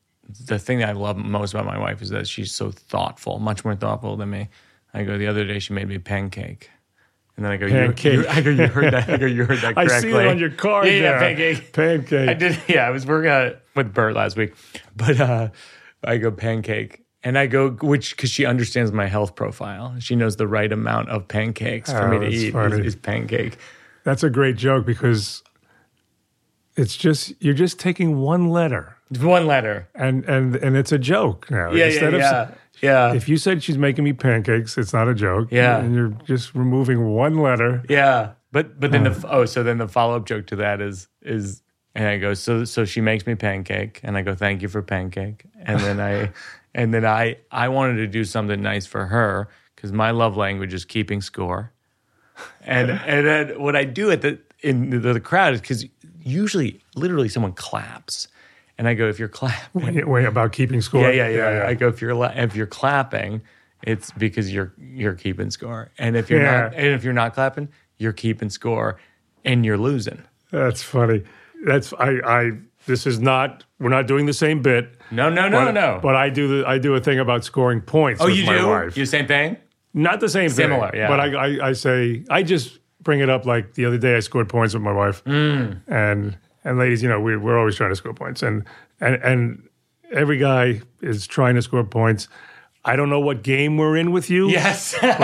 the thing that I love most about my wife is that she's so thoughtful, much more thoughtful than me. I go, the other day she made me a pancake. And then I go, Pancake. you, I go, you heard that? I go, you heard that I see it on your card. Yeah, yeah, there. pancake. Pancake. I did. Yeah, I was working on it with Bert last week, but uh, I go pancake, and I go which because she understands my health profile. She knows the right amount of pancakes for Oh, me to eat is, is pancake. That's a great joke because it's just you're just taking one letter, One letter. and and and it's a joke now. Yeah, Instead yeah, of yeah. Yeah. if you said she's making me pancakes, it's not a joke. Yeah. and you're just removing one letter. Yeah, but but then the uh. oh, so then the follow up joke to that is is and I go so so she makes me pancake and I go thank you for pancake and then I and then I I wanted to do something nice for her because my love language is keeping score, and and then what I do at the in the, the crowd is because usually literally someone claps and I go if you're clapping Wait, about keeping score. yeah, yeah, yeah, I go if you're la- if you're clapping, it's because you're you're keeping score, and if you're Yeah. not and if you're not clapping, you're keeping score, and you're losing. That's funny. That's I. I. This is not. We're not doing the same bit. No, no, no, but, no. But I do the. I do a thing about scoring points. oh, with you my do Wife. you the same thing? Not the same Similar, thing. yeah. But I, I, I say I just bring it up. Like the other day, I scored points with my wife, Mm. and and ladies, you know, we, we're always trying to score points, and and and every guy is trying to score points. I don't know what game we're in with you, Yes. but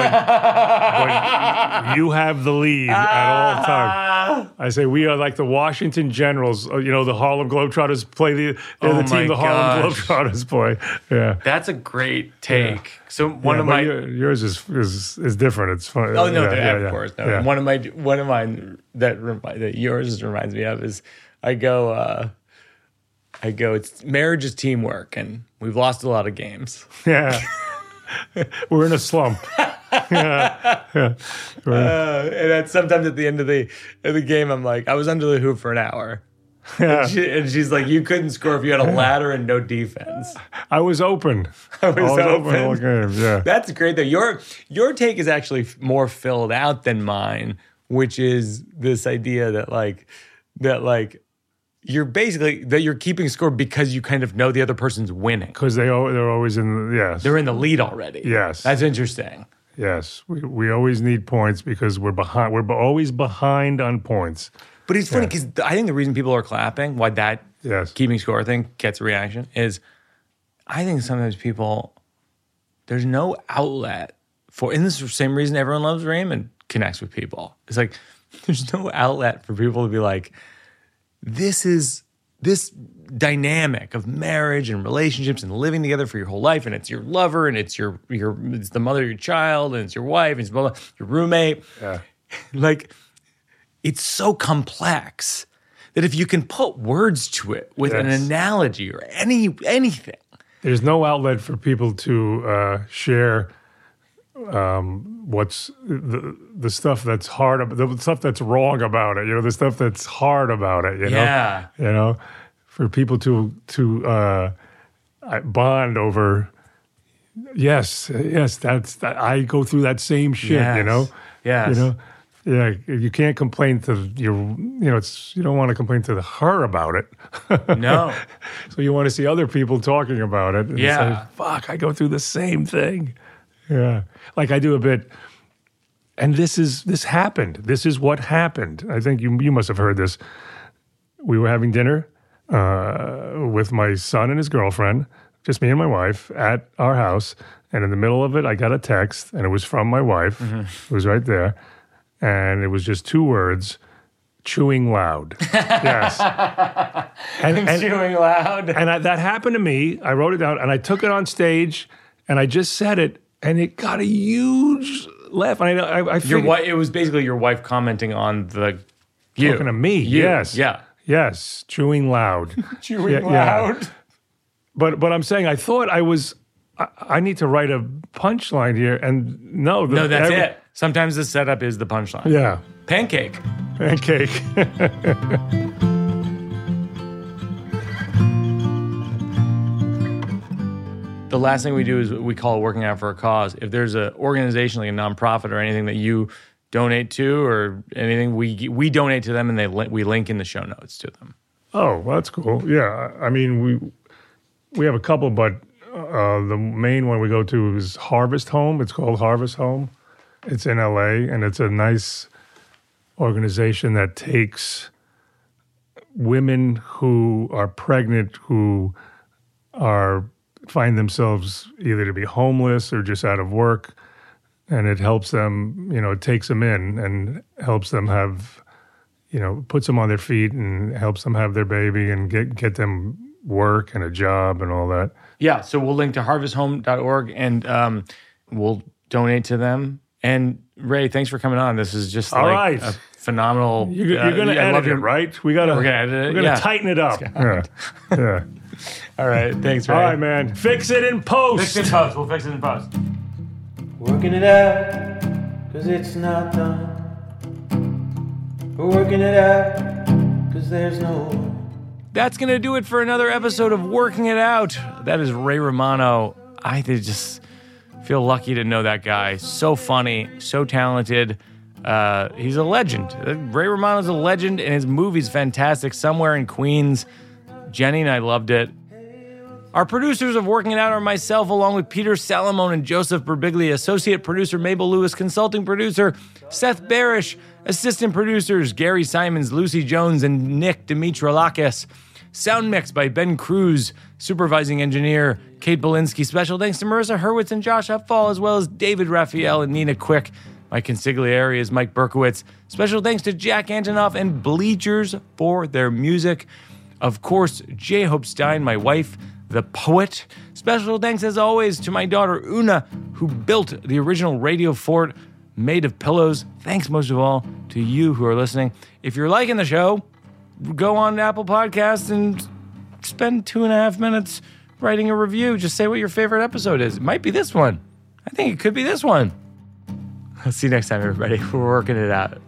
you have the lead at all times. I say we are like the Washington Generals. uh, You know, the Harlem Globetrotters play the they're Oh the team the Harlem gosh. Globetrotters play. Yeah. That's a great take. So one Yeah, of my yours is, is is different. It's fun. Oh no, yeah, yeah, yeah, of course. No. yeah. One of my one of mine that remi- that yours reminds me of is I go uh I go it's marriage is teamwork and we've lost a lot of games. Yeah. We're in a slump. Uh, and then sometimes at the end of the of the game I'm like I was under the hoop for an hour. Yeah. She, and she's like you couldn't score if you had a ladder and no defense. I was open. I was, I was open. open all game. Yeah. That's great though. Your your take is actually more filled out than mine, which is this idea that like that like you're basically that you're keeping score because you kind of know the other person's winning. Because they al- they're always in. Yes. They're in the lead already. Yes. That's interesting. yes. We, we always need points because we're behind. We're always behind on points. But it's funny because I think the reason people are clapping, why that Yes. keeping score thing gets a reaction, is I think sometimes people there's no outlet for, and this is the same reason everyone loves Raymond connects with people. It's like there's no outlet for people to be like, this is this dynamic of marriage and relationships and living together for your whole life, and it's your lover, and it's your your it's the mother of your child, and it's your wife, and it's blah, blah, your roommate. Yeah. Like it's so complex that if you can put words to it with an analogy or any anything, There's no outlet for people to uh, share um, what's the the stuff that's hard, the stuff that's wrong about it. You know, the stuff that's hard about it. You know. Yeah. You know, for people to to uh, bond over. Yes, yes, that's that. I go through that same shit. You know. Yes. You know. Yeah, you can't complain to your, you know, it's you don't want to complain to the, her about it. no, So you want to see other people talking about it. And Yeah. say, Fuck, I go through the same thing. Yeah. Like I do a bit. And this is this happened. This is what happened. I think you you must have heard this. We were having dinner uh, with my son and his girlfriend, just me and my wife at our house. And in the middle of it, I got a text, and it was from my wife. It was right there, and it was just two words: chewing loud. yes. And, and, chewing loud. and I, that happened to me. I wrote it down and I took it on stage and I just said it and it got a huge laugh. And I, I, I Your wife. It was basically your wife commenting on the you. talking to me. You. Yes. Yeah. Yes. Chewing loud. Chewing Yeah, yeah. loud. but but I'm saying I thought I was. I, I need to write a punchline here, and no, the, No, that's every- it. Sometimes the setup is the punchline. Yeah, Pancake. pancake. The last thing we do is we call it working out for a cause. If there's an organization like a nonprofit or anything that you donate to or anything, we we donate to them and they we link in the show notes to them. oh, well, that's cool. Yeah, I mean we we have a couple, but uh, the main one we go to is Harvest Home. It's called Harvest Home. It's in LA, and it's a nice organization that takes women who are pregnant who are find themselves either to be homeless or just out of work and it helps them you know it takes them in and helps them have you know, puts them on their feet and helps them have their baby and get get them work and a job and all that. Yeah, so we'll link to harvesthome.org and um, we'll donate to them. And Ray, thanks for coming on. This is just All like right. a phenomenal. You're, you're going to uh, I edit love it, right? We got to We're gonna edit it, We're to yeah. tighten it up. Yeah. yeah. All right, thanks, Ray. All right, man. Fix it in post. Fix it in post. We'll fix it in post. Working it out, cause it's not done. We're working it out, cause there's no That's going to do it for another episode of Working It Out. That is Ray Romano. I just feel lucky to know that guy. So funny, so talented. Uh, he's a legend. Uh, Ray Romano's a legend, and his movie's fantastic. Somewhere in Queens. Jenny and I loved it. Our producers of Working It Out are myself, along with Peter Salamone and Joseph Birbiglia, associate producer Mabel Lewis, consulting producer Seth Barish, assistant producers Gary Simons, Lucy Jones, and Nick Dimitrolakis. Sound mix by Ben Cruz, supervising engineer Kate Belinsky. Special thanks to Marissa Hurwitz and Josh Upfall, as well as David Raphael and Nina Quick. My consigliere is Mike Berkowitz. Special thanks to Jack Antonoff and Bleachers for their music. Of course, J. Hope Stein, my wife, the poet. Special thanks, as always, to my daughter Oona, who built the original radio fort made of pillows. Thanks most of all to you who are listening. If you're liking the show, go on Apple Podcasts and spend two and a half minutes writing a review. Just say what your favorite episode is. It might be this one. I think it could be this one. I'll see you next time, everybody. We're working it out.